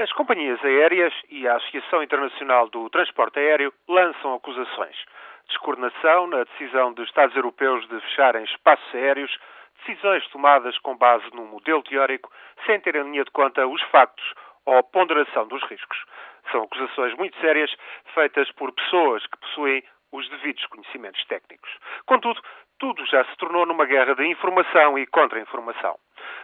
As companhias aéreas e a Associação Internacional do Transporte Aéreo lançam acusações. Descoordenação na decisão dos Estados europeus de fecharem espaços aéreos, decisões tomadas com base num modelo teórico, sem ter em linha de conta os factos ou a ponderação dos riscos. São acusações muito sérias, feitas por pessoas que possuem os devidos conhecimentos técnicos. Contudo, tudo já se tornou numa guerra de informação e contra-informação.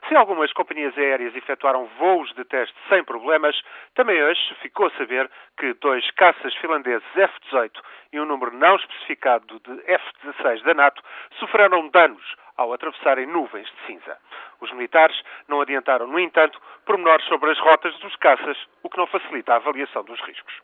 Se algumas companhias aéreas efetuaram voos de teste sem problemas, também hoje ficou a saber que dois caças finlandeses F-18 e um número não especificado de F-16 da NATO sofreram danos ao atravessarem nuvens de cinza. Os militares não adiantaram, no entanto, pormenores sobre as rotas dos caças, o que não facilita a avaliação dos riscos.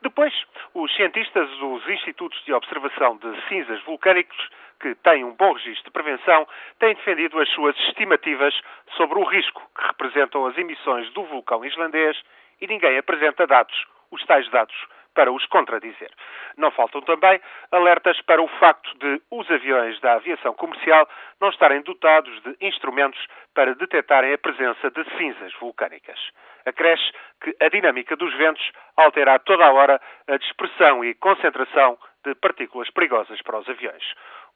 Depois, os cientistas dos Institutos de Observação de Cinzas Vulcânicos que têm um bom registro de prevenção, têm defendido as suas estimativas sobre o risco que representam as emissões do vulcão islandês e ninguém apresenta dados, os tais dados, para os contradizer. Não faltam também alertas para o facto de os aviões da aviação comercial não estarem dotados de instrumentos para detectarem a presença de cinzas vulcânicas. Acresce que a dinâmica dos ventos altera toda a hora a dispersão e concentração de partículas perigosas para os aviões.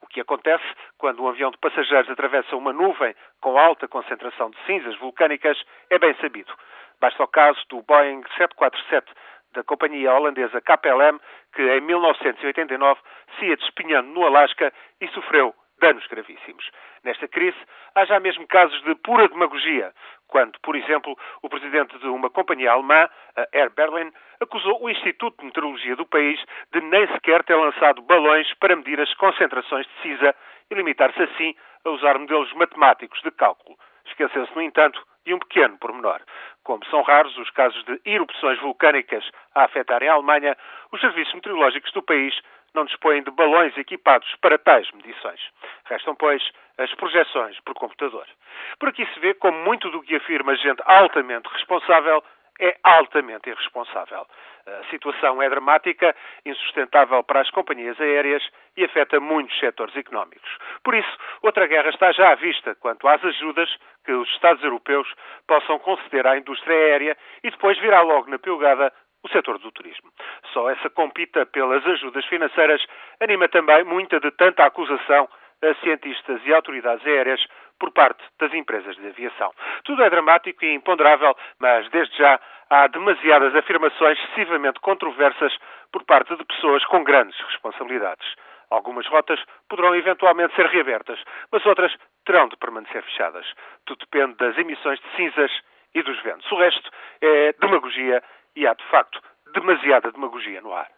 O que acontece quando um avião de passageiros atravessa uma nuvem com alta concentração de cinzas vulcânicas é bem sabido. Basta o caso do Boeing 747 da companhia holandesa KLM, que em 1989 se ia despinhando no Alasca e sofreu danos gravíssimos. Nesta crise, há já mesmo casos de pura demagogia, quando, por exemplo, o presidente de uma companhia alemã, a Air Berlin, acusou o Instituto de Meteorologia do país de nem sequer ter lançado balões para medir as concentrações de CISA e limitar-se assim a usar modelos matemáticos de cálculo. Esqueceu-se, no entanto, de um pequeno pormenor. Como são raros os casos de erupções vulcânicas a afetarem a Alemanha, os serviços meteorológicos do país não dispõem de balões equipados para tais medições. Restam, pois, as projeções por computador. Por aqui se vê como muito do que afirma gente altamente responsável é altamente irresponsável. A situação é dramática, insustentável para as companhias aéreas e afeta muitos setores económicos. Por isso, outra guerra está já à vista quanto às ajudas que os Estados europeus possam conceder à indústria aérea e depois virá logo na piugada o setor do turismo. Só essa compita pelas ajudas financeiras anima também muita de tanta acusação a cientistas e autoridades aéreas por parte das empresas de aviação. Tudo é dramático e imponderável, mas desde já há demasiadas afirmações excessivamente controversas por parte de pessoas com grandes responsabilidades. Algumas rotas poderão eventualmente ser reabertas, mas outras terão de permanecer fechadas. Tudo depende das emissões de cinzas e dos ventos. O resto é demagogia e há, de facto, demasiada demagogia no ar.